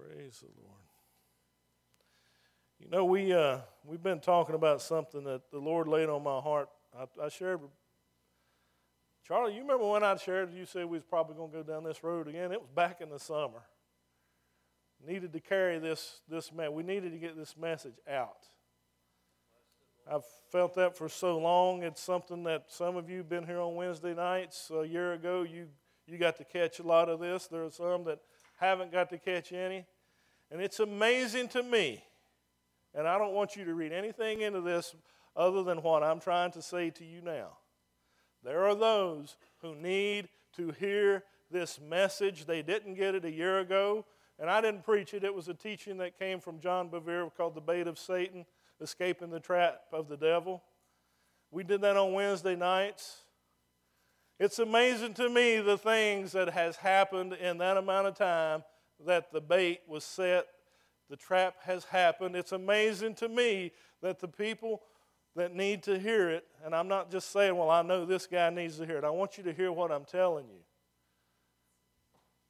Praise the Lord. You know, we, uh, we've been talking about something that the Lord laid on my heart. I, I shared Charlie, you remember when I shared, you said we was probably going to go down this road again? It was back in the summer. Needed to carry this, this man. We needed to get this message out. I've felt that for so long. It's something that some of you have been here on Wednesday nights. A year ago, you, you got to catch a lot of this. There are some that haven't got to catch any. And it's amazing to me, and I don't want you to read anything into this other than what I'm trying to say to you now. There are those who need to hear this message. They didn't get it a year ago, and I didn't preach it. It was a teaching that came from John Bevere called The Bait of Satan Escaping the Trap of the Devil. We did that on Wednesday nights. It's amazing to me the things that has happened in that amount of time that the bait was set, the trap has happened. It's amazing to me that the people that need to hear it, and I'm not just saying, well, I know this guy needs to hear it. I want you to hear what I'm telling you.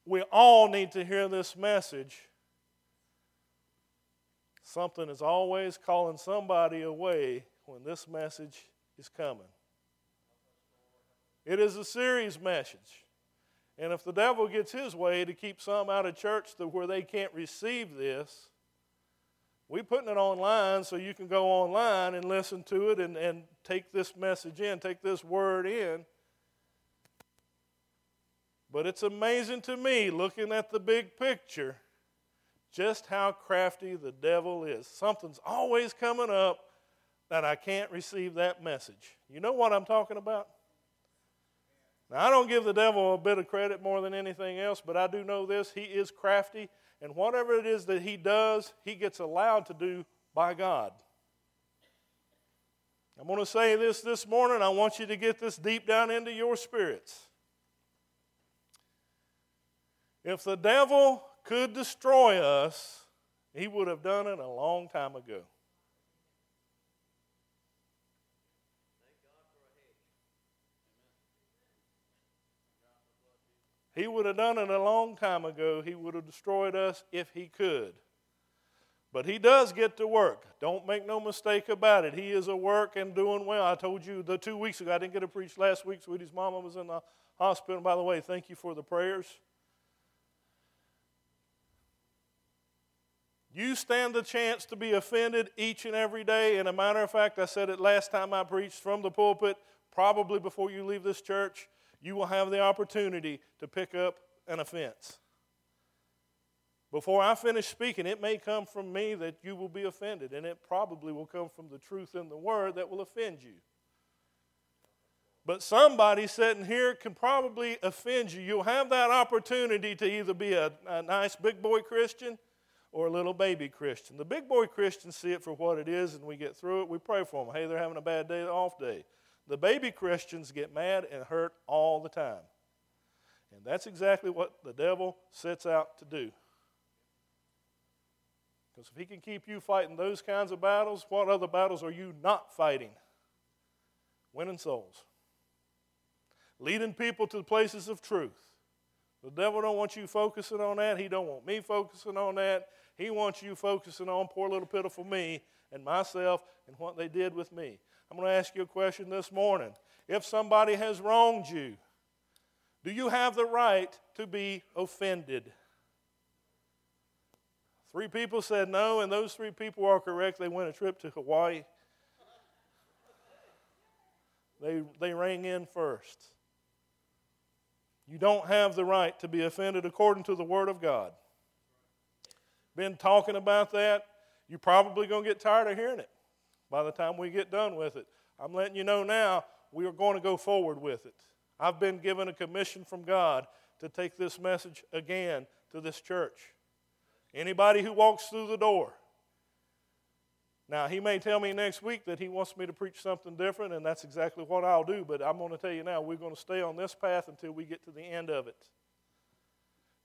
We all need to hear this message. Something is always calling somebody away when this message is coming. It is a serious message. And if the devil gets his way to keep some out of church to where they can't receive this, we're putting it online so you can go online and listen to it and, and take this message in, take this word in. But it's amazing to me, looking at the big picture, just how crafty the devil is. Something's always coming up that I can't receive that message. You know what I'm talking about? Now, I don't give the devil a bit of credit more than anything else, but I do know this he is crafty, and whatever it is that he does, he gets allowed to do by God. I'm going to say this this morning. I want you to get this deep down into your spirits. If the devil could destroy us, he would have done it a long time ago. He would have done it a long time ago. He would have destroyed us if he could. But he does get to work. Don't make no mistake about it. He is a work and doing well. I told you the two weeks ago, I didn't get to preach last week. Sweetie's mama was in the hospital. By the way, thank you for the prayers. You stand the chance to be offended each and every day. And a matter of fact, I said it last time I preached from the pulpit, probably before you leave this church you will have the opportunity to pick up an offense. Before I finish speaking, it may come from me that you will be offended, and it probably will come from the truth in the word that will offend you. But somebody sitting here can probably offend you. You'll have that opportunity to either be a, a nice big boy Christian or a little baby Christian. The big boy Christians see it for what it is, and we get through it. We pray for them. Hey, they're having a bad day, off day. The baby Christians get mad and hurt all the time. And that's exactly what the devil sets out to do. Because if he can keep you fighting those kinds of battles, what other battles are you not fighting? Winning souls. Leading people to the places of truth. The devil don't want you focusing on that. He don't want me focusing on that. He wants you focusing on poor little pitiful me and myself and what they did with me. I'm going to ask you a question this morning. If somebody has wronged you, do you have the right to be offended? Three people said no, and those three people are correct. They went a trip to Hawaii. They, they rang in first. You don't have the right to be offended according to the Word of God. Been talking about that. You're probably going to get tired of hearing it by the time we get done with it. I'm letting you know now, we are going to go forward with it. I've been given a commission from God to take this message again to this church. Anybody who walks through the door. Now, he may tell me next week that he wants me to preach something different, and that's exactly what I'll do, but I'm going to tell you now, we're going to stay on this path until we get to the end of it.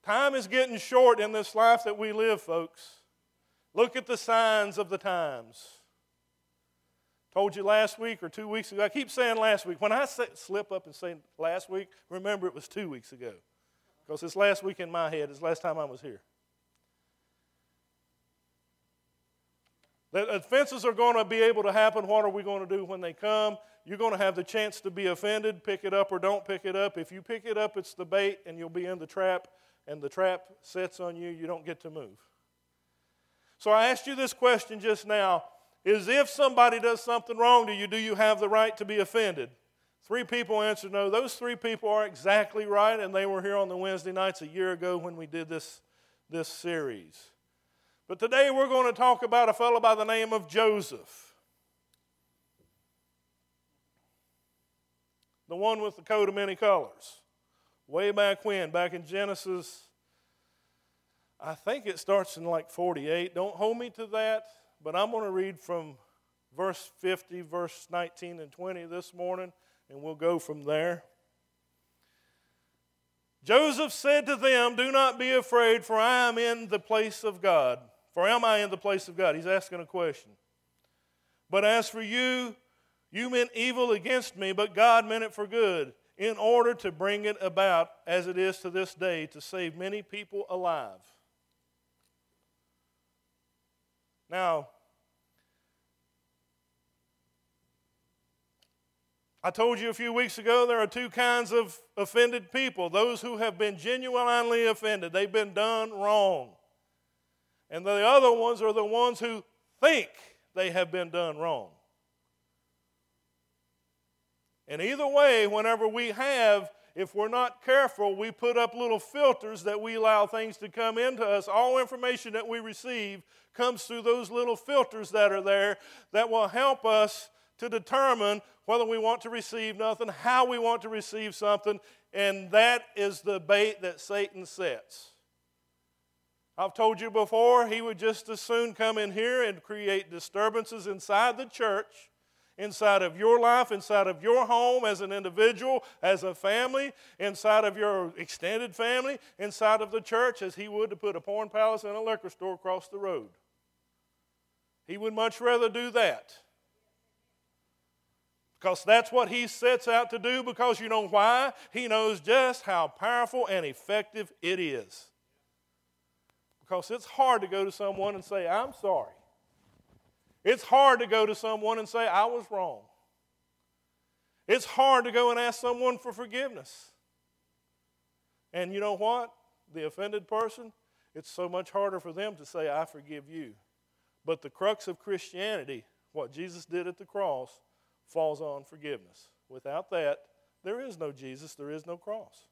Time is getting short in this life that we live, folks. Look at the signs of the times. Told you last week or two weeks ago. I keep saying last week. When I say, slip up and say last week, remember it was two weeks ago. Because it's last week in my head. It's last time I was here. The offenses are going to be able to happen. What are we going to do when they come? You're going to have the chance to be offended. Pick it up or don't pick it up. If you pick it up, it's the bait, and you'll be in the trap, and the trap sets on you. You don't get to move. So I asked you this question just now is if somebody does something wrong to you, do you have the right to be offended? Three people answered no. Those three people are exactly right, and they were here on the Wednesday nights a year ago when we did this, this series. But today we're going to talk about a fellow by the name of Joseph. The one with the coat of many colors. Way back when, back in Genesis, I think it starts in like 48. Don't hold me to that, but I'm going to read from verse 50, verse 19 and 20 this morning, and we'll go from there. Joseph said to them, Do not be afraid, for I am in the place of God. For am I in the place of God? He's asking a question. But as for you, you meant evil against me, but God meant it for good, in order to bring it about as it is to this day, to save many people alive. Now, I told you a few weeks ago there are two kinds of offended people those who have been genuinely offended, they've been done wrong. And the other ones are the ones who think they have been done wrong. And either way, whenever we have, if we're not careful, we put up little filters that we allow things to come into us. All information that we receive comes through those little filters that are there that will help us to determine whether we want to receive nothing, how we want to receive something, and that is the bait that Satan sets. I've told you before, he would just as soon come in here and create disturbances inside the church, inside of your life, inside of your home as an individual, as a family, inside of your extended family, inside of the church, as he would to put a porn palace and a liquor store across the road. He would much rather do that. Because that's what he sets out to do, because you know why? He knows just how powerful and effective it is. Because it's hard to go to someone and say, I'm sorry. It's hard to go to someone and say, I was wrong. It's hard to go and ask someone for forgiveness. And you know what? The offended person, it's so much harder for them to say, I forgive you. But the crux of Christianity, what Jesus did at the cross, falls on forgiveness. Without that, there is no Jesus, there is no cross.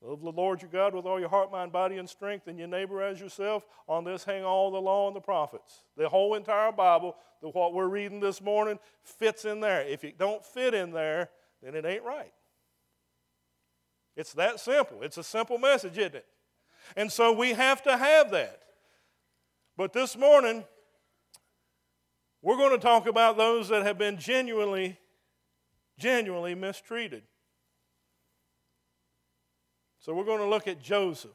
Love the Lord your God with all your heart, mind, body, and strength, and your neighbor as yourself. On this hang all the law and the prophets. The whole entire Bible, the, what we're reading this morning, fits in there. If it don't fit in there, then it ain't right. It's that simple. It's a simple message, isn't it? And so we have to have that. But this morning, we're going to talk about those that have been genuinely, genuinely mistreated. So we're going to look at Joseph.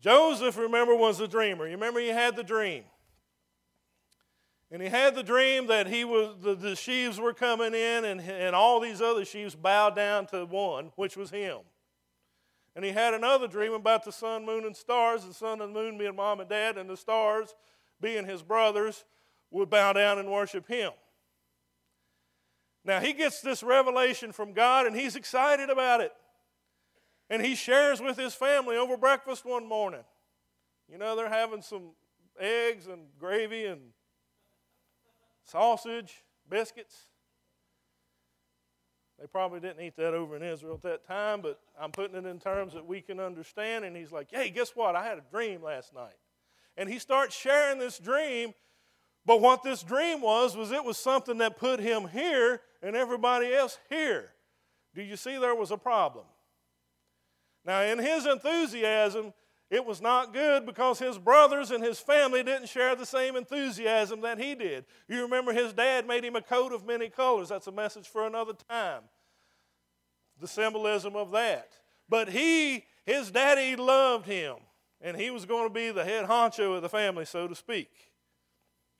Joseph, remember, was a dreamer. You remember he had the dream. And he had the dream that he was the, the sheaves were coming in and, and all these other sheaves bowed down to one, which was him. And he had another dream about the sun, moon, and stars, the sun and moon being mom and dad, and the stars being his brothers would bow down and worship him. Now, he gets this revelation from God and he's excited about it. And he shares with his family over breakfast one morning. You know, they're having some eggs and gravy and sausage, biscuits. They probably didn't eat that over in Israel at that time, but I'm putting it in terms that we can understand. And he's like, hey, guess what? I had a dream last night. And he starts sharing this dream. But what this dream was, was it was something that put him here and everybody else here. Do you see there was a problem? Now, in his enthusiasm, it was not good because his brothers and his family didn't share the same enthusiasm that he did. You remember his dad made him a coat of many colors. That's a message for another time. The symbolism of that. But he, his daddy loved him, and he was going to be the head honcho of the family, so to speak.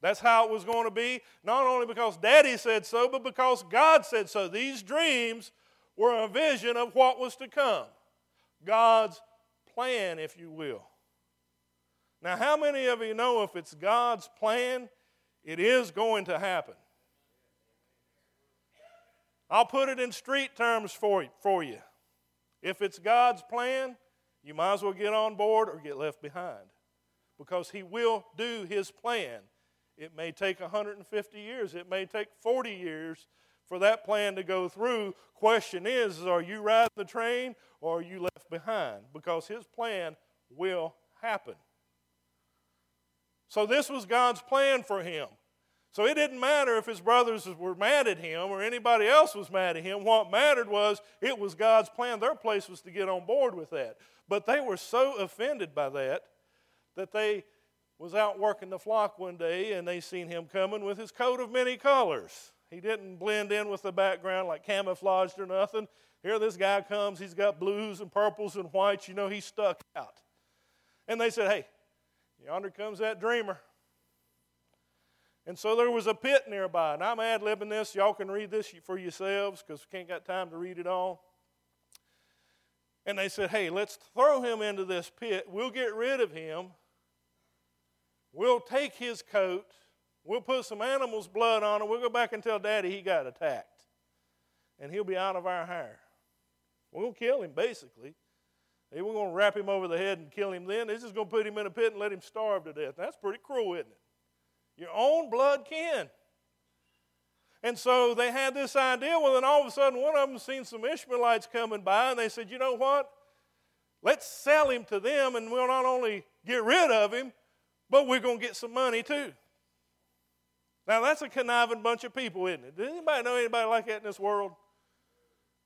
That's how it was going to be, not only because daddy said so, but because God said so. These dreams were a vision of what was to come God's plan, if you will. Now, how many of you know if it's God's plan, it is going to happen? I'll put it in street terms for you. If it's God's plan, you might as well get on board or get left behind because He will do His plan. It may take 150 years, it may take 40 years for that plan to go through. Question is, are you riding the train or are you left behind? Because His plan will happen. So, this was God's plan for him. So, it didn't matter if his brothers were mad at him or anybody else was mad at him. What mattered was it was God's plan. Their place was to get on board with that. But they were so offended by that that they was out working the flock one day and they seen him coming with his coat of many colors. He didn't blend in with the background like camouflaged or nothing. Here this guy comes, he's got blues and purples and whites, you know, he's stuck out. And they said, Hey, Yonder comes that dreamer. And so there was a pit nearby. And I'm ad libbing this. Y'all can read this for yourselves because we can't got time to read it all. And they said, hey, let's throw him into this pit. We'll get rid of him. We'll take his coat. We'll put some animal's blood on it. We'll go back and tell Daddy he got attacked. And he'll be out of our hair. We're going to kill him, basically. Were going to wrap him over the head and kill him then. They're just going to put him in a pit and let him starve to death. That's pretty cruel, isn't it? Your own blood kin. And so they had this idea. Well, then all of a sudden, one of them seen some Ishmaelites coming by, and they said, You know what? Let's sell him to them, and we'll not only get rid of him, but we're going to get some money too. Now, that's a conniving bunch of people, isn't it? Does anybody know anybody like that in this world?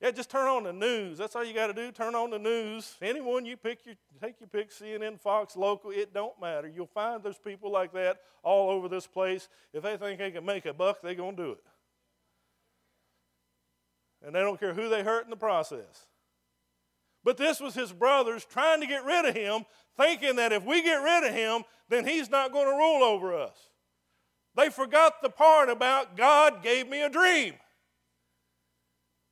Yeah, just turn on the news. That's all you got to do. Turn on the news. Anyone you pick, your, take your pick, CNN, Fox, local, it don't matter. You'll find those people like that all over this place. If they think they can make a buck, they're going to do it. And they don't care who they hurt in the process. But this was his brothers trying to get rid of him, thinking that if we get rid of him, then he's not going to rule over us. They forgot the part about God gave me a dream.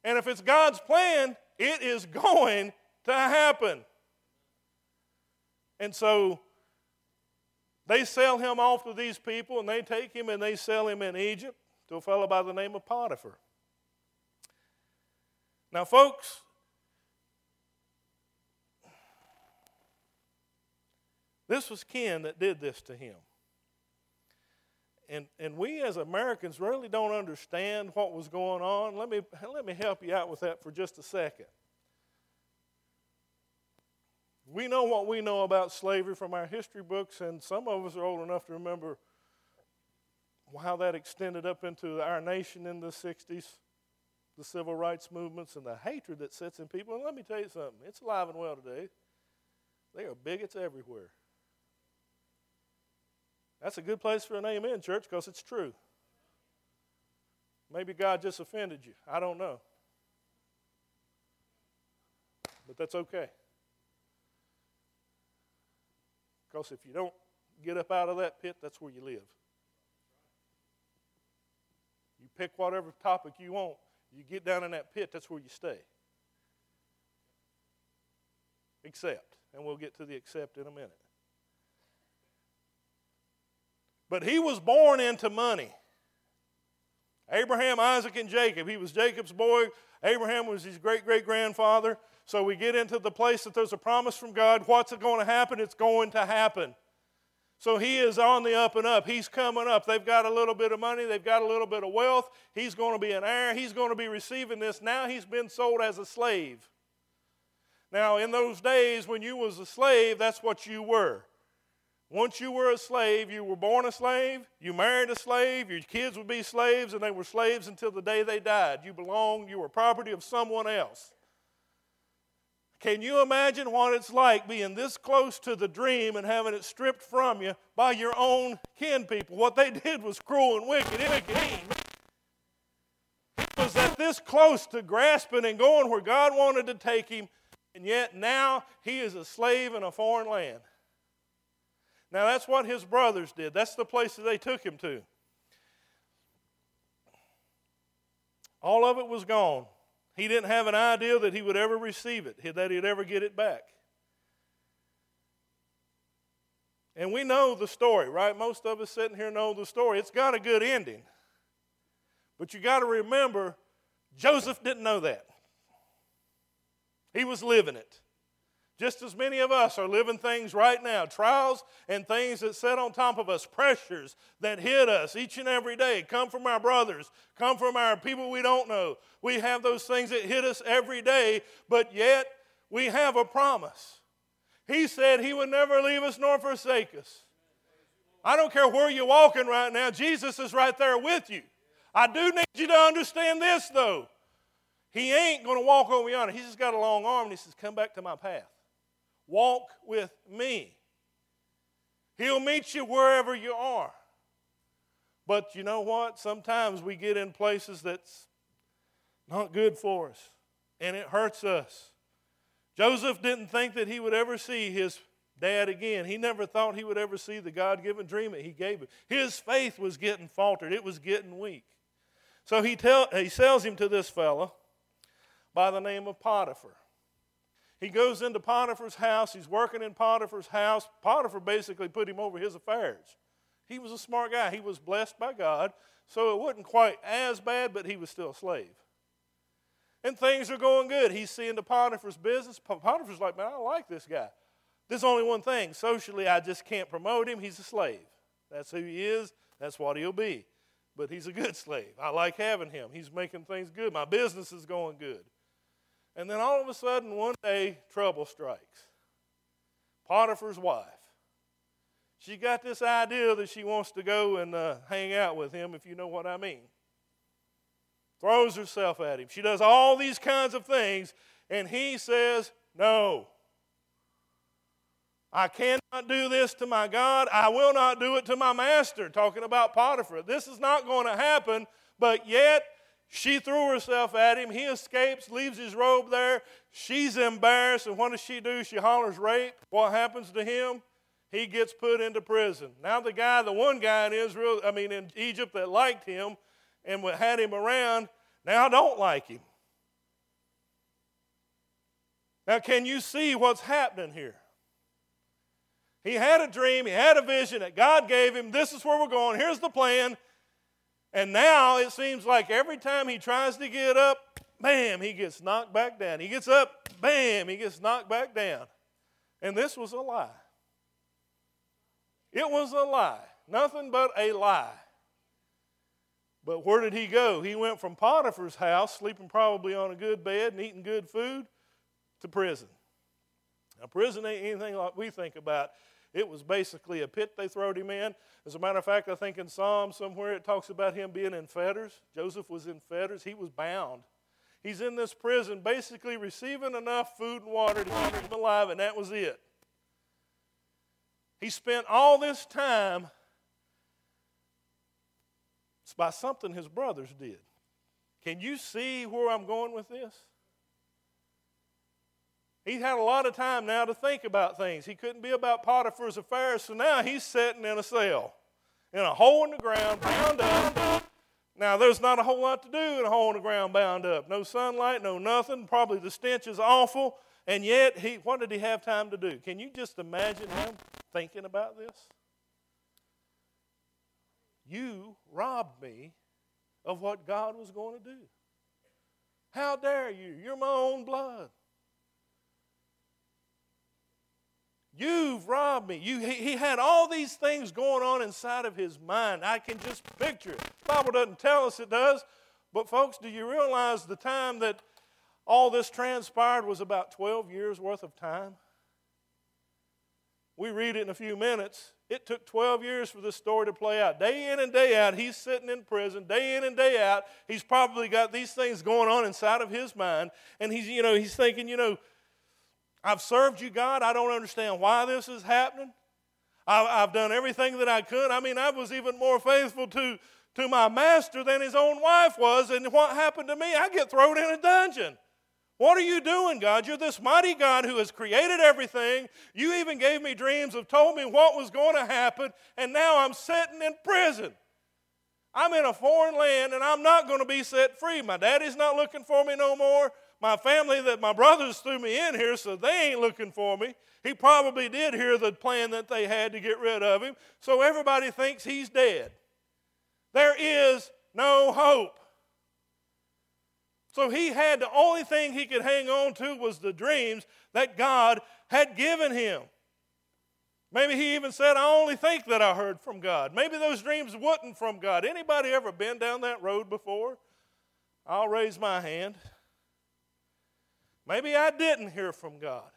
And if it's God's plan, it is going to happen. And so they sell him off to these people, and they take him and they sell him in Egypt to a fellow by the name of Potiphar. Now, folks, this was kin that did this to him and, and we as Americans really don't understand what was going on. Let me, let me help you out with that for just a second. We know what we know about slavery from our history books, and some of us are old enough to remember how that extended up into our nation in the 60s, the civil rights movements, and the hatred that sits in people. And let me tell you something it's alive and well today. There are bigots everywhere. That's a good place for an amen, church, because it's true. Maybe God just offended you. I don't know. But that's okay. Because if you don't get up out of that pit, that's where you live. You pick whatever topic you want, you get down in that pit, that's where you stay. Accept. And we'll get to the accept in a minute. But he was born into money. Abraham, Isaac, and Jacob. He was Jacob's boy. Abraham was his great great grandfather. So we get into the place that there's a promise from God. What's going to happen? It's going to happen. So he is on the up and up. He's coming up. They've got a little bit of money, they've got a little bit of wealth. He's going to be an heir. He's going to be receiving this. Now he's been sold as a slave. Now, in those days when you was a slave, that's what you were. Once you were a slave, you were born a slave, you married a slave, your kids would be slaves, and they were slaves until the day they died. You belonged, you were property of someone else. Can you imagine what it's like being this close to the dream and having it stripped from you by your own kin people? What they did was cruel and wicked. It was that this close to grasping and going where God wanted to take him, and yet now he is a slave in a foreign land. Now, that's what his brothers did. That's the place that they took him to. All of it was gone. He didn't have an idea that he would ever receive it, that he'd ever get it back. And we know the story, right? Most of us sitting here know the story. It's got a good ending. But you got to remember, Joseph didn't know that. He was living it. Just as many of us are living things right now, trials and things that set on top of us, pressures that hit us each and every day, come from our brothers, come from our people we don't know. We have those things that hit us every day, but yet we have a promise. He said he would never leave us nor forsake us. I don't care where you're walking right now, Jesus is right there with you. I do need you to understand this, though. He ain't going to walk over yonder. He's just got a long arm and he says, Come back to my path. Walk with me. He'll meet you wherever you are. But you know what? Sometimes we get in places that's not good for us, and it hurts us. Joseph didn't think that he would ever see his dad again. He never thought he would ever see the God given dream that he gave him. His faith was getting faltered, it was getting weak. So he, tell, he sells him to this fella by the name of Potiphar. He goes into Potiphar's house. He's working in Potiphar's house. Potiphar basically put him over his affairs. He was a smart guy. He was blessed by God, so it wasn't quite as bad, but he was still a slave. And things are going good. He's seeing the Potiphar's business. Potiphar's like, man, I like this guy. There's only one thing. Socially, I just can't promote him. He's a slave. That's who he is. That's what he'll be. But he's a good slave. I like having him. He's making things good. My business is going good. And then all of a sudden, one day, trouble strikes. Potiphar's wife. She got this idea that she wants to go and uh, hang out with him, if you know what I mean. Throws herself at him. She does all these kinds of things, and he says, No. I cannot do this to my God. I will not do it to my master. Talking about Potiphar. This is not going to happen, but yet she threw herself at him. He escapes, leaves his robe there. She's embarrassed, and what does she do? She hollers rape. What happens to him? He gets put into prison. Now the guy, the one guy in Israel, I mean in Egypt that liked him and had him around, now don't like him. Now, can you see what's happening here? He had a dream, he had a vision that God gave him. This is where we're going. Here's the plan. And now it seems like every time he tries to get up, bam, he gets knocked back down. He gets up, bam, he gets knocked back down. And this was a lie. It was a lie. Nothing but a lie. But where did he go? He went from Potiphar's house, sleeping probably on a good bed and eating good food, to prison. Now, prison ain't anything like we think about. It was basically a pit they throwed him in. As a matter of fact, I think in Psalm somewhere it talks about him being in fetters. Joseph was in fetters, he was bound. He's in this prison basically receiving enough food and water to keep him alive, and that was it. He spent all this time by something his brothers did. Can you see where I'm going with this? He had a lot of time now to think about things. He couldn't be about Potiphar's affairs, so now he's sitting in a cell, in a hole in the ground, bound up. Now, there's not a whole lot to do in a hole in the ground, bound up. No sunlight, no nothing. Probably the stench is awful. And yet, he, what did he have time to do? Can you just imagine him thinking about this? You robbed me of what God was going to do. How dare you? You're my own blood. You've robbed me. You, he, he, had all these things going on inside of his mind. I can just picture it. The Bible doesn't tell us it does. But, folks, do you realize the time that all this transpired was about 12 years worth of time? We read it in a few minutes. It took 12 years for this story to play out. Day in and day out, he's sitting in prison. Day in and day out, he's probably got these things going on inside of his mind. And he's, you know, he's thinking, you know, I've served you, God. I don't understand why this is happening. I've done everything that I could. I mean, I was even more faithful to, to my master than his own wife was. And what happened to me? I get thrown in a dungeon. What are you doing, God? You're this mighty God who has created everything. You even gave me dreams of told me what was going to happen, and now I'm sitting in prison. I'm in a foreign land and I'm not going to be set free. My daddy's not looking for me no more. My family, that my brothers threw me in here, so they ain't looking for me. He probably did hear the plan that they had to get rid of him, so everybody thinks he's dead. There is no hope. So he had the only thing he could hang on to was the dreams that God had given him. Maybe he even said, I only think that I heard from God. Maybe those dreams wasn't from God. Anybody ever been down that road before? I'll raise my hand. Maybe I didn't hear from God.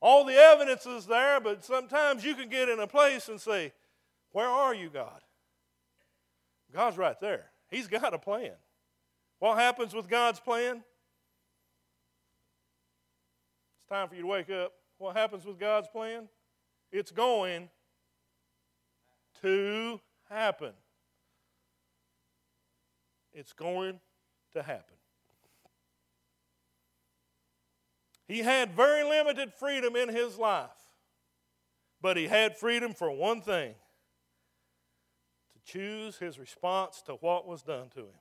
All the evidence is there, but sometimes you can get in a place and say, Where are you, God? God's right there. He's got a plan. What happens with God's plan? It's time for you to wake up. What happens with God's plan? It's going to happen. It's going to happen. He had very limited freedom in his life, but he had freedom for one thing to choose his response to what was done to him.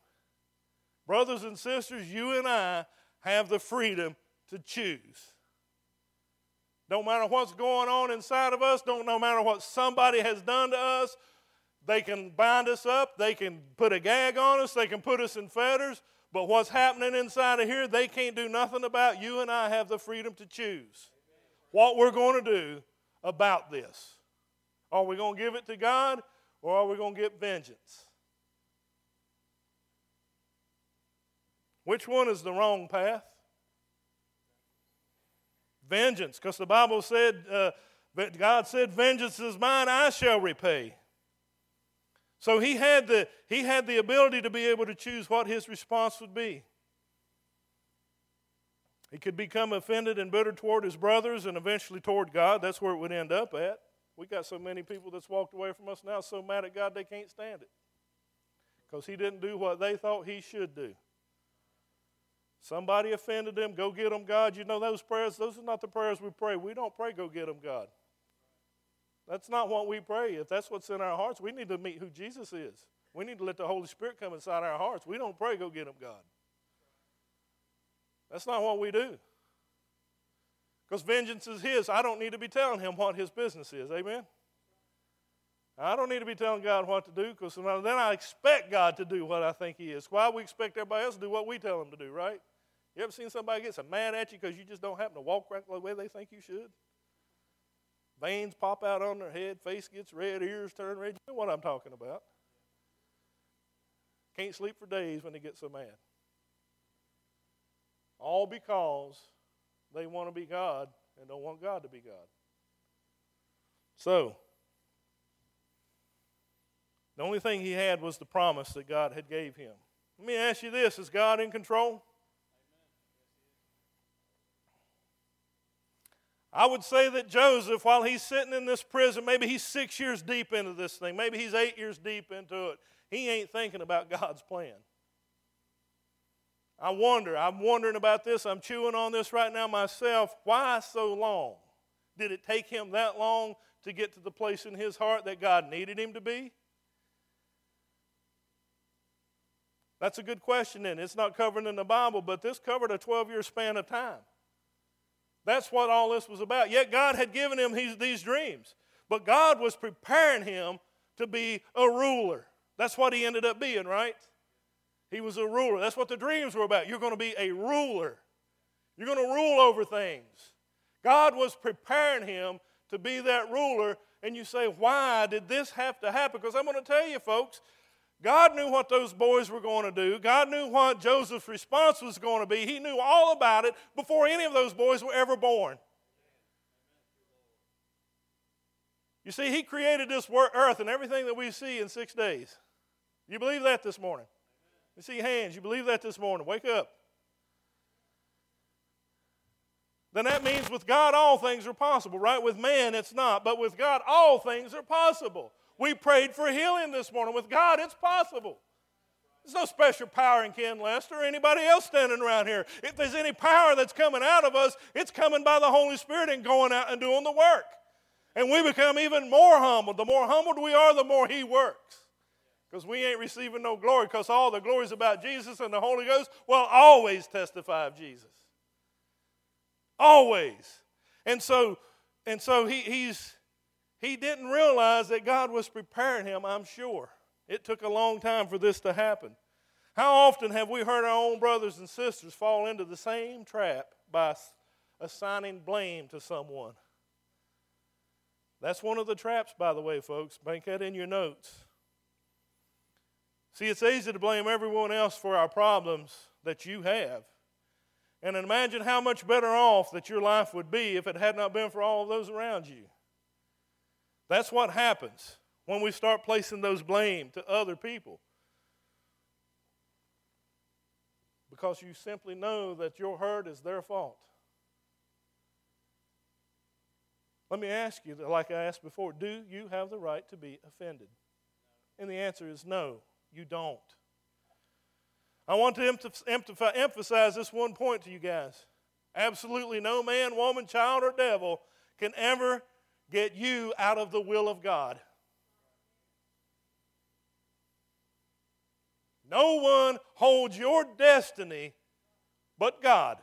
Brothers and sisters, you and I have the freedom to choose. Don't matter what's going on inside of us, don't no matter what somebody has done to us, they can bind us up, they can put a gag on us, they can put us in fetters, but what's happening inside of here, they can't do nothing about. You and I have the freedom to choose what we're going to do about this. Are we going to give it to God or are we going to get vengeance? Which one is the wrong path? Vengeance, because the Bible said, uh, God said, Vengeance is mine, I shall repay. So he had, the, he had the ability to be able to choose what his response would be. He could become offended and bitter toward his brothers and eventually toward God. That's where it would end up at. We got so many people that's walked away from us now so mad at God they can't stand it because he didn't do what they thought he should do. Somebody offended them, go get them, God. You know those prayers, those are not the prayers we pray. We don't pray, go get them, God. That's not what we pray. If that's what's in our hearts, we need to meet who Jesus is. We need to let the Holy Spirit come inside our hearts. We don't pray, go get him, God. That's not what we do. Because vengeance is His. I don't need to be telling Him what His business is. Amen? I don't need to be telling God what to do because then I expect God to do what I think He is. Why we expect everybody else to do what we tell them to do, right? You ever seen somebody get so mad at you because you just don't happen to walk right the way they think you should? Veins pop out on their head, face gets red, ears turn red. You know what I'm talking about. Can't sleep for days when they get so mad. All because they want to be God and don't want God to be God. So, the only thing he had was the promise that God had gave him. Let me ask you this, is God in control? I would say that Joseph, while he's sitting in this prison, maybe he's six years deep into this thing, maybe he's eight years deep into it, he ain't thinking about God's plan. I wonder, I'm wondering about this, I'm chewing on this right now myself. Why so long? Did it take him that long to get to the place in his heart that God needed him to be? That's a good question, and it's not covered in the Bible, but this covered a 12 year span of time. That's what all this was about. Yet God had given him these, these dreams. But God was preparing him to be a ruler. That's what he ended up being, right? He was a ruler. That's what the dreams were about. You're going to be a ruler, you're going to rule over things. God was preparing him to be that ruler. And you say, why did this have to happen? Because I'm going to tell you, folks, God knew what those boys were going to do. God knew what Joseph's response was going to be. He knew all about it before any of those boys were ever born. You see, He created this earth and everything that we see in six days. You believe that this morning? You see hands. You believe that this morning? Wake up. Then that means with God all things are possible, right? With man it's not, but with God all things are possible. We prayed for healing this morning. With God, it's possible. There's no special power in Ken Lester or anybody else standing around here. If there's any power that's coming out of us, it's coming by the Holy Spirit and going out and doing the work. And we become even more humbled. The more humbled we are, the more He works. because we ain't receiving no glory because all the glory is about Jesus and the Holy Ghost will always testify of Jesus. Always. And so, and so he, he's, he didn't realize that God was preparing him, I'm sure. It took a long time for this to happen. How often have we heard our own brothers and sisters fall into the same trap by assigning blame to someone? That's one of the traps, by the way, folks. Bank that in your notes. See, it's easy to blame everyone else for our problems that you have. And imagine how much better off that your life would be if it had not been for all of those around you. That's what happens when we start placing those blame to other people. Because you simply know that your hurt is their fault. Let me ask you, like I asked before, do you have the right to be offended? And the answer is no, you don't. I want to emphasize this one point to you guys. Absolutely no man, woman, child, or devil can ever get you out of the will of God. No one holds your destiny but God.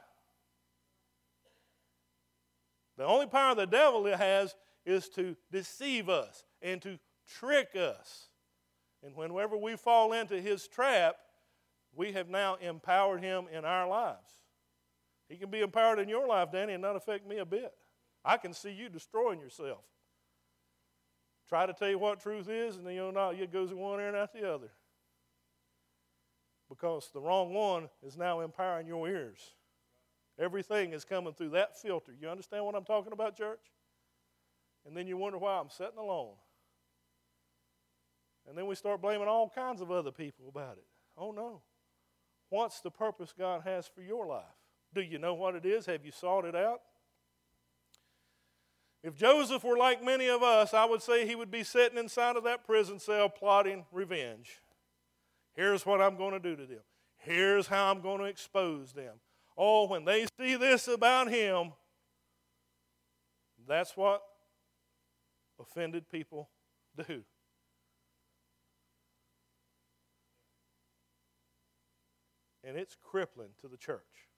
The only power the devil has is to deceive us and to trick us. And whenever we fall into his trap, we have now empowered him in our lives. He can be empowered in your life, Danny, and not affect me a bit. I can see you destroying yourself. Try to tell you what truth is, and then you know it goes in one ear and out the other. Because the wrong one is now empowering your ears. Everything is coming through that filter. You understand what I'm talking about, church? And then you wonder why I'm sitting alone. And then we start blaming all kinds of other people about it. Oh no. What's the purpose God has for your life? Do you know what it is? Have you sought it out? If Joseph were like many of us, I would say he would be sitting inside of that prison cell plotting revenge. Here's what I'm going to do to them. Here's how I'm going to expose them. Oh, when they see this about him, that's what offended people do. and it's crippling to the church.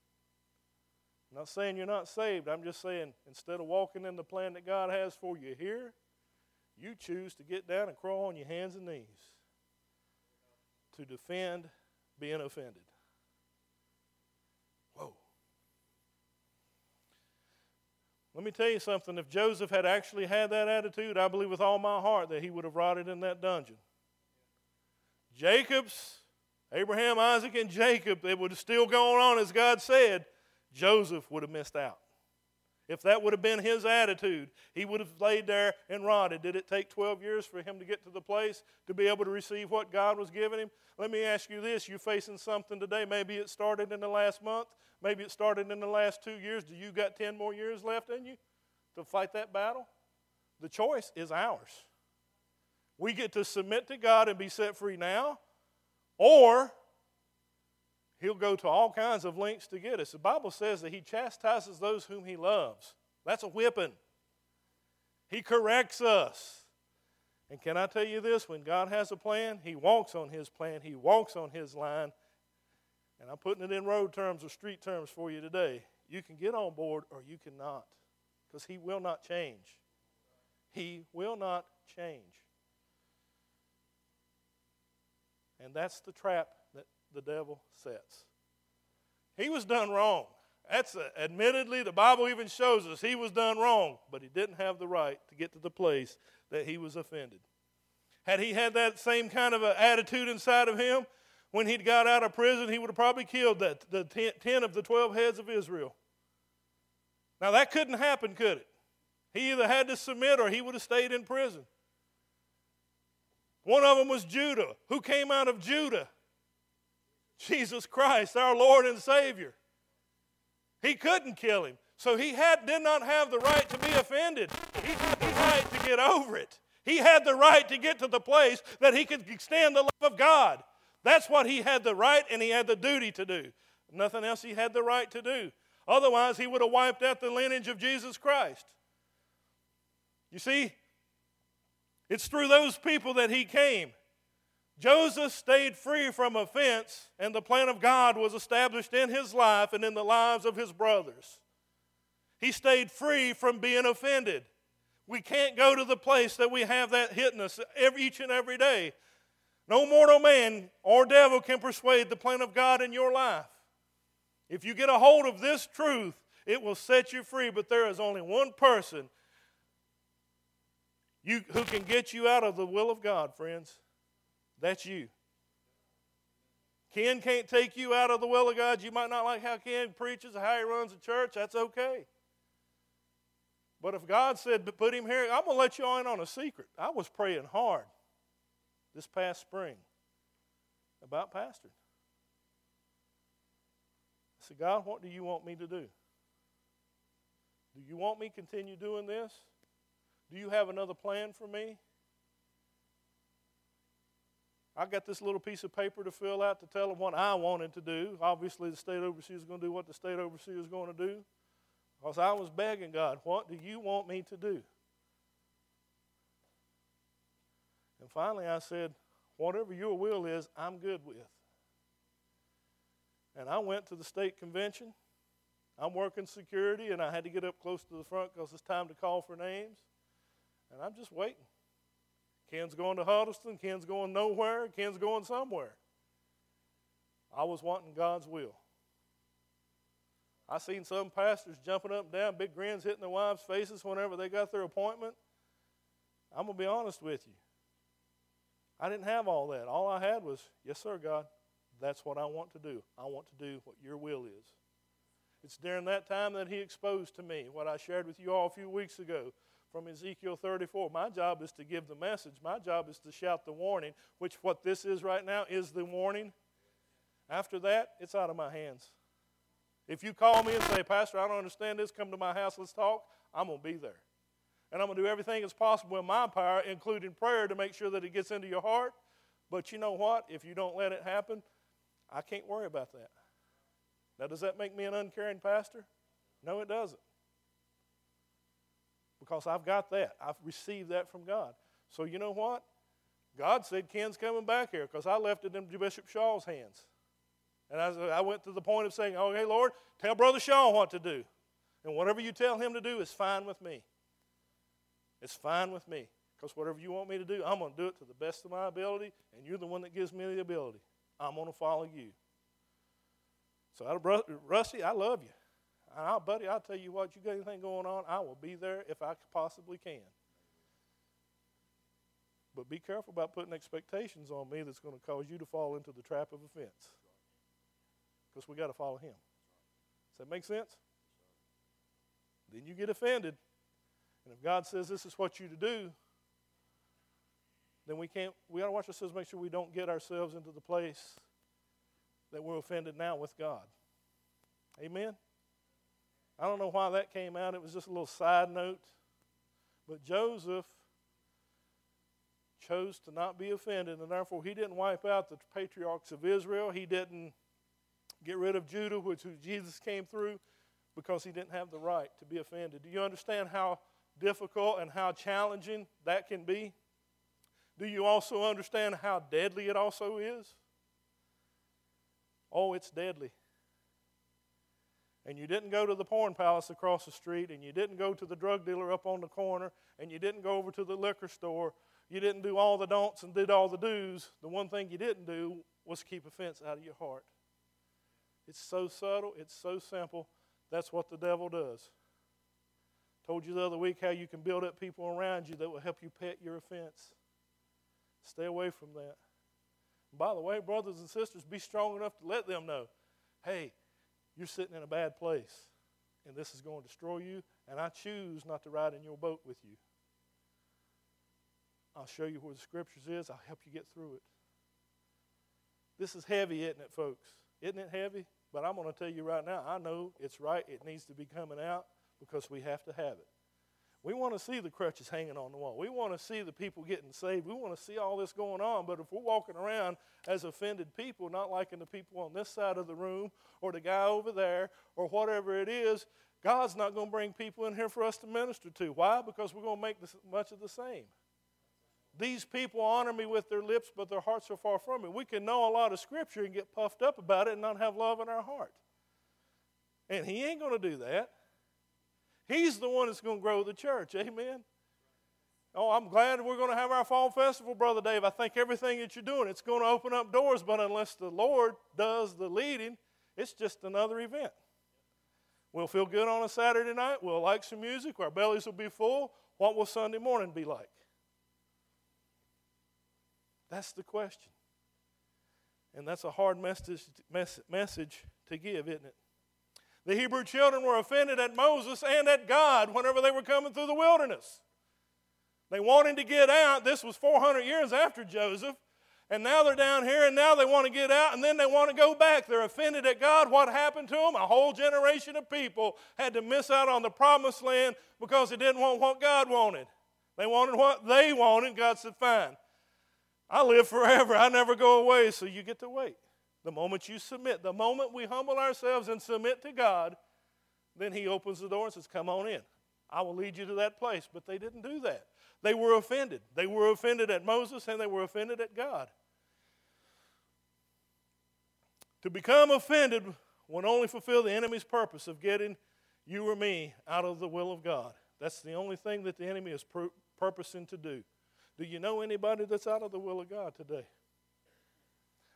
I'm not saying you're not saved. I'm just saying instead of walking in the plan that God has for you here, you choose to get down and crawl on your hands and knees to defend being offended. Whoa. Let me tell you something. If Joseph had actually had that attitude, I believe with all my heart that he would have rotted in that dungeon. Jacob's Abraham, Isaac, and Jacob, it would have still gone on as God said, Joseph would have missed out. If that would have been his attitude, he would have laid there and rotted. Did it take 12 years for him to get to the place to be able to receive what God was giving him? Let me ask you this you're facing something today. Maybe it started in the last month, maybe it started in the last two years. Do you got 10 more years left in you to fight that battle? The choice is ours. We get to submit to God and be set free now, or he'll go to all kinds of lengths to get us. The Bible says that he chastises those whom he loves. That's a whipping. He corrects us. And can I tell you this? When God has a plan, He walks on His plan, He walks on His line. And I'm putting it in road terms or street terms for you today. You can get on board or you cannot because He will not change. He will not change. And that's the trap the devil sets. He was done wrong. That's a, admittedly, the Bible even shows us he was done wrong, but he didn't have the right to get to the place that he was offended. Had he had that same kind of an attitude inside of him, when he'd got out of prison, he would have probably killed that, the 10 of the 12 heads of Israel. Now, that couldn't happen, could it? He either had to submit or he would have stayed in prison. One of them was Judah. Who came out of Judah? Jesus Christ, our Lord and Savior. He couldn't kill him. So he had, did not have the right to be offended. He had the right to get over it. He had the right to get to the place that he could extend the love of God. That's what he had the right and he had the duty to do. Nothing else he had the right to do. Otherwise, he would have wiped out the lineage of Jesus Christ. You see, it's through those people that he came. Joseph stayed free from offense, and the plan of God was established in his life and in the lives of his brothers. He stayed free from being offended. We can't go to the place that we have that hitting us every, each and every day. No mortal man or devil can persuade the plan of God in your life. If you get a hold of this truth, it will set you free. But there is only one person you, who can get you out of the will of God, friends. That's you. Ken can't take you out of the will of God. You might not like how Ken preaches or how he runs a church. That's okay. But if God said put him here, I'm going to let you in on a secret. I was praying hard this past spring about pastoring. I said, God, what do you want me to do? Do you want me to continue doing this? Do you have another plan for me? I got this little piece of paper to fill out to tell them what I wanted to do. Obviously, the state overseer is going to do what the state overseer is going to do. Because I was begging God, what do you want me to do? And finally, I said, whatever your will is, I'm good with. And I went to the state convention. I'm working security, and I had to get up close to the front because it's time to call for names. And I'm just waiting. Ken's going to Huddleston. Ken's going nowhere. Ken's going somewhere. I was wanting God's will. I seen some pastors jumping up and down, big grins hitting their wives' faces whenever they got their appointment. I'm going to be honest with you. I didn't have all that. All I had was, yes, sir, God, that's what I want to do. I want to do what your will is. It's during that time that he exposed to me what I shared with you all a few weeks ago from Ezekiel 34. My job is to give the message. My job is to shout the warning, which what this is right now is the warning. After that, it's out of my hands. If you call me and say, Pastor, I don't understand this, come to my house, let's talk, I'm going to be there. And I'm going to do everything that's possible in my power, including prayer, to make sure that it gets into your heart. But you know what? If you don't let it happen, I can't worry about that. Now, does that make me an uncaring pastor? No, it doesn't because I've got that. I've received that from God. So you know what? God said Ken's coming back here because I left it in Bishop Shaw's hands. And I, I went to the point of saying, okay, Lord, tell Brother Shaw what to do. And whatever you tell him to do is fine with me. It's fine with me. Because whatever you want me to do, I'm going to do it to the best of my ability, and you're the one that gives me the ability. I'm going to follow you. So, Rusty, I love you. And I'll, buddy, I'll tell you what, you got anything going on, I will be there if I possibly can. But be careful about putting expectations on me that's going to cause you to fall into the trap of offense. Because we got to follow him. Does that make sense? Then you get offended. And if God says this is what you to do, then we can't, we got to watch ourselves, make sure we don't get ourselves into the place that we're offended now with God. Amen? I don't know why that came out. It was just a little side note. But Joseph chose to not be offended, and therefore he didn't wipe out the patriarchs of Israel. He didn't get rid of Judah, which Jesus came through, because he didn't have the right to be offended. Do you understand how difficult and how challenging that can be? Do you also understand how deadly it also is? Oh, it's deadly and you didn't go to the porn palace across the street, and you didn't go to the drug dealer up on the corner, and you didn't go over to the liquor store, you didn't do all the don'ts and did all the do's, the one thing you didn't do was keep offense out of your heart. It's so subtle, it's so simple. That's what the devil does. Told you the other week how you can build up people around you that will help you pet your offense. Stay away from that. by the way, brothers and sisters, be strong enough to let them know hey, you're sitting in a bad place, and this is going to destroy you, and I choose not to ride in your boat with you. I'll show you where the scriptures is. I'll help you get through it. This is heavy, isn't it, folks? Isn't it heavy? But I'm going to tell you right now, I know it's right. It needs to be coming out because we have to have it. We want to see the crutches hanging on the wall. We want to see the people getting saved. We want to see all this going on. But if we're walking around as offended people, not liking the people on this side of the room or the guy over there or whatever it is, God's not going to bring people in here for us to minister to. Why? Because we're going to make this, much of the same. these people honor me with their lips, but their hearts are far from me. We can know a lot of scripture and get puffed up about it and not have love in our heart. And he ain't going to do that. He's the one that's going to grow the church. Amen. Oh, I'm glad we're going to have our fall festival, Brother Dave. I think everything that you're doing, it's going to open up doors, but unless the Lord does the leading, it's just another event. We'll feel good on a Saturday night. We'll like some music. Our bellies will be full. What will Sunday morning be like? That's the question. And that's a hard message, message to give, isn't it? The Hebrew children were offended at Moses and at God whenever they were coming through the wilderness. They wanted to get out. This was 400 years after Joseph. And now they're down here, and now they want to get out, and then they want to go back. They're offended at God. What happened to them? A whole generation of people had to miss out on the promised land because they didn't want what God wanted. They wanted what they wanted. God said, Fine. I live forever. I never go away, so you get to wait. The moment you submit, the moment we humble ourselves and submit to God, then He opens the door and says, Come on in. I will lead you to that place. But they didn't do that. They were offended. They were offended at Moses and they were offended at God. To become offended would only fulfill the enemy's purpose of getting you or me out of the will of God. That's the only thing that the enemy is purposing to do. Do you know anybody that's out of the will of God today?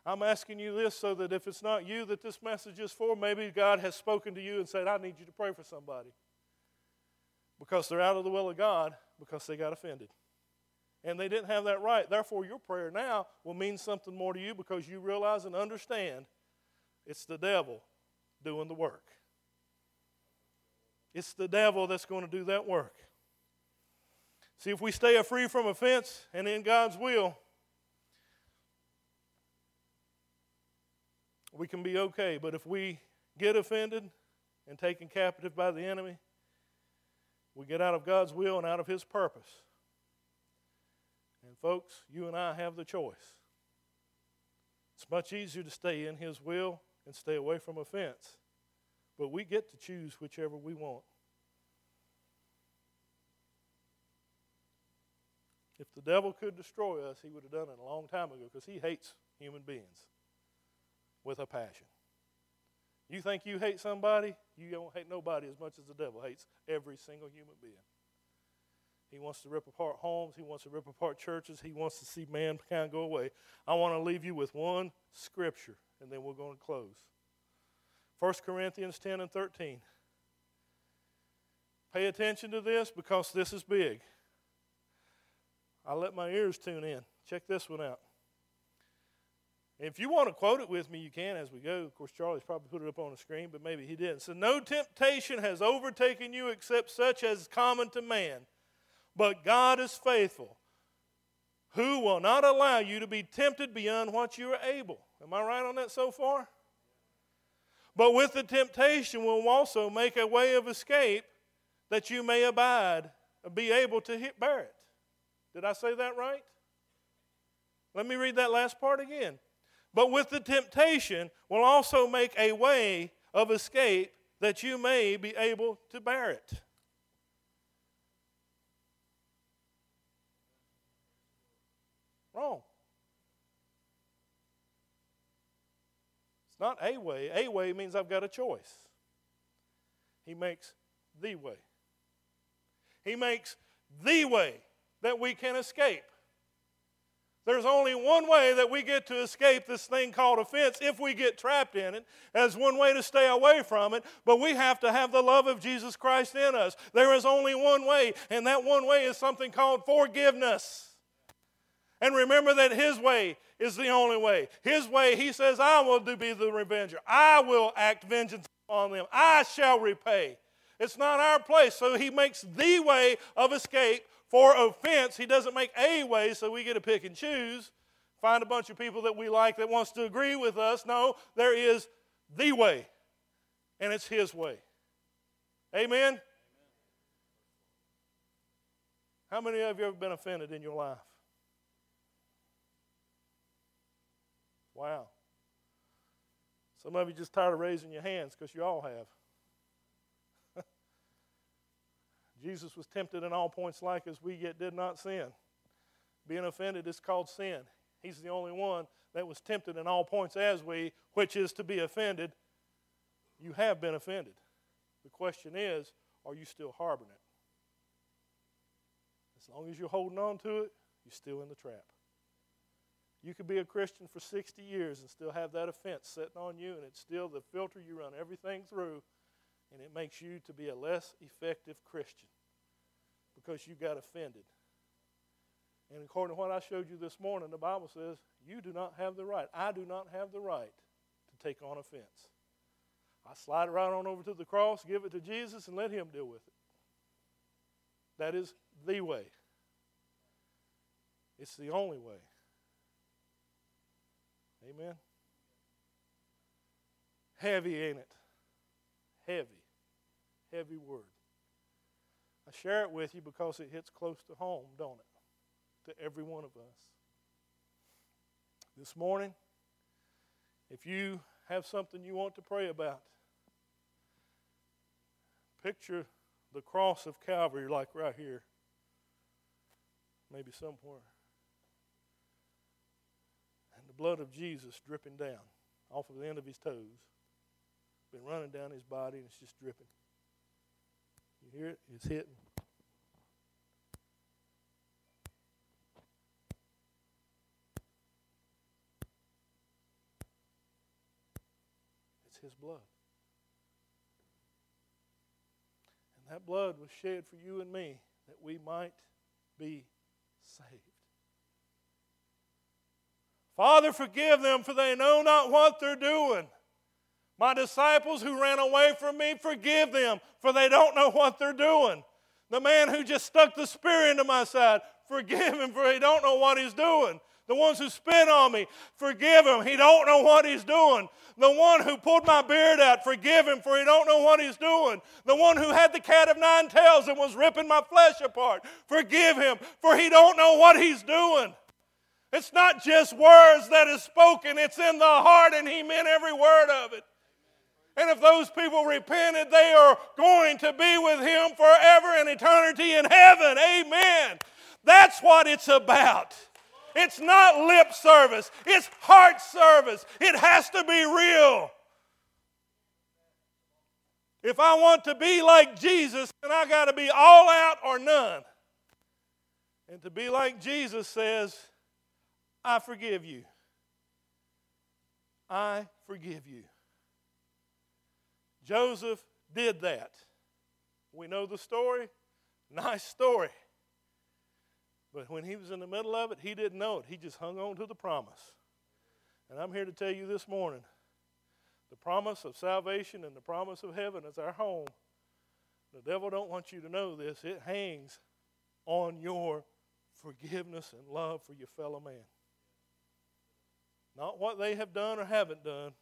I'm asking you this so that if it's not you that this message is for, maybe God has spoken to you and said, I need you to pray for somebody. Because they're out of the will of God because they got offended. And they didn't have that right. Therefore, your prayer now will mean something more to you because you realize and understand it's the devil doing the work. It's the devil that's going to do that work. See, if we stay free from offense and in God's will, we can be okay. But if we get offended and taken captive by the enemy, we get out of God's will and out of His purpose. And, folks, you and I have the choice. It's much easier to stay in His will and stay away from offense, but we get to choose whichever we want. If the devil could destroy us, he would have done it a long time ago because he hates human beings with a passion. You think you hate somebody, you don't hate nobody as much as the devil hates every single human being. He wants to rip apart homes. He wants to rip apart churches. He wants to see mankind go away. I want to leave you with one scripture, and then we're going to close. 1 Corinthians 10 and 13. Pay attention to this because this is big. I let my ears tune in. Check this one out. If you want to quote it with me, you can as we go. Of course, Charlie's probably put it up on the screen, but maybe he didn't. So, no temptation has overtaken you except such as is common to man. But God is faithful, who will not allow you to be tempted beyond what you are able. Am I right on that so far? But with the temptation will also make a way of escape that you may abide, be able to bear it. Did I say that right? Let me read that last part again but with the temptation will also make a way of escape that you may be able to bear it. Wrong. It's not a way. A way means I've got a choice. He makes the way. He makes the way that we can escape. There's only one way that we get to escape this thing called offense if we get trapped in it. There's one way to stay away from it, but we have to have the love of Jesus Christ in us. There is only one way, and that one way is something called forgiveness. And remember that His way is the only way. His way, He says, I will be the revenger. I will act vengeance on them. I shall repay. It's not our place. So He makes the way of escape for offense. He doesn't make a way so we get to pick and choose, find a bunch of people that we like that wants to agree with us. No, there is the way, and it's His way. Amen? How many of you have been offended in your life? Wow. Some of you just tired of raising your hands because you all have. Jesus was tempted in all points like as we yet did not sin. Being offended is called sin. He's the only one that was tempted in all points as we, which is to be offended. You have been offended. The question is, are you still harboring it? As long as you're holding on to it, you're still in the trap. You could be a Christian for 60 years and still have that offense sitting on you, and it's still the filter you run everything through, and it makes you to be a less effective Christian because you got offended. And according to what I showed you this morning, the Bible says you do not have the right. I do not have the right to take on offense. I slide it right on over to the cross, give it to Jesus, and let Him deal with it. That is the way. It's the only way. Amen. Heavy, ain't it? Heavy. Heavy word. I share it with you because it hits close to home, don't it? To every one of us. This morning, if you have something you want to pray about, picture the cross of Calvary, like right here, maybe somewhere and the blood of Jesus dripping down off of the end of his toes. Been running down his body and it's just dripping. You hear it? It's hitting. It's his blood. And that blood was shed for you and me that we might be saved. Father, forgive them, for they know not what they're doing. My disciples who ran away from me, forgive them, for they don't know what they're doing. The man who just stuck the spear into my side, forgive him, for he don't know what he's doing. The ones who spit on me, forgive him. He don't know what he's doing. The one who pulled my beard out, forgive him, for he don't know what he's doing. The one who had the cat of nine tails and was ripping my flesh apart, forgive him, for he don't know what he's doing. It's not just words that is spoken, it's in the heart, and he meant every word of it. And if those people repented, they are going to be with him forever and eternity in heaven. Amen. That's what it's about. It's not lip service, it's heart service. It has to be real. If I want to be like Jesus, then I got to be all out or none. And to be like Jesus says, I forgive you. I forgive you. Joseph did that. We know the story. Nice story. But when he was in the middle of it, he didn't know it. He just hung on to the promise. And I'm here to tell you this morning the promise of salvation and the promise of heaven is our home. The devil don't want you to know this. It hangs on your forgiveness and love for your fellow man. Not what they have done or haven't done.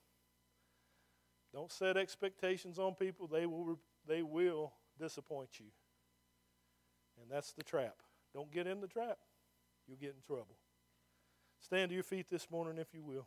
Don't set expectations on people, they will, they will disappoint you. And that's the trap. Don't get in the trap, you'll get in trouble. Stand to your feet this morning if you will.